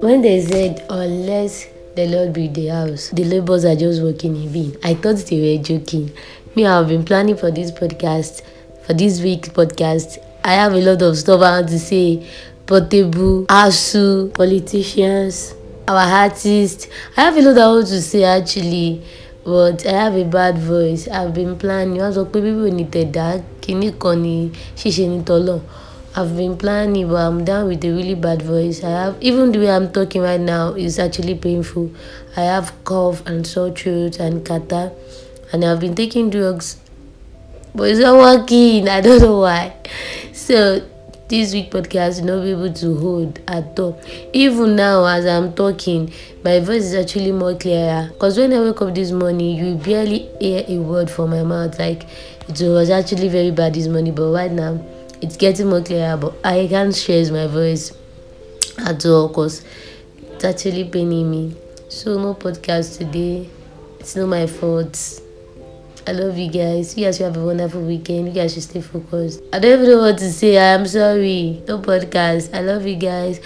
When they said, unless the Lord build the house, the laborers are just working in vain, I thought they were joking. Me, I've been planning for this podcast, for this week's podcast. I have a lot of stuff I want to say. Portable, ASU, politicians, our artists. I have a lot I want to say actually. But I have a bad voice. I've been planning. Wọ́n sọ pé bíbí ò ní tẹ̀dá kínní kan ní ṣíṣe ní tọ́lọ̀. I've been planning, but I'm down with a really bad voice. I have even the way I'm talking right now is actually painful. I have cough and sore throat and catarrh, and I've been taking drugs, but it's not working. I don't know why. So this week podcast will not be able to hold at all. Even now, as I'm talking, my voice is actually more clearer. Because when I wake up this morning, you barely hear a word from my mouth. Like it was actually very bad this morning, but right now it's getting more clearer. But I can't share my voice at all because it's actually paining me. So no podcast today. It's not my fault. I love you guys. You guys have a wonderful weekend. You guys should stay focused. I don't even know what to say. I am sorry. No podcast. I love you guys.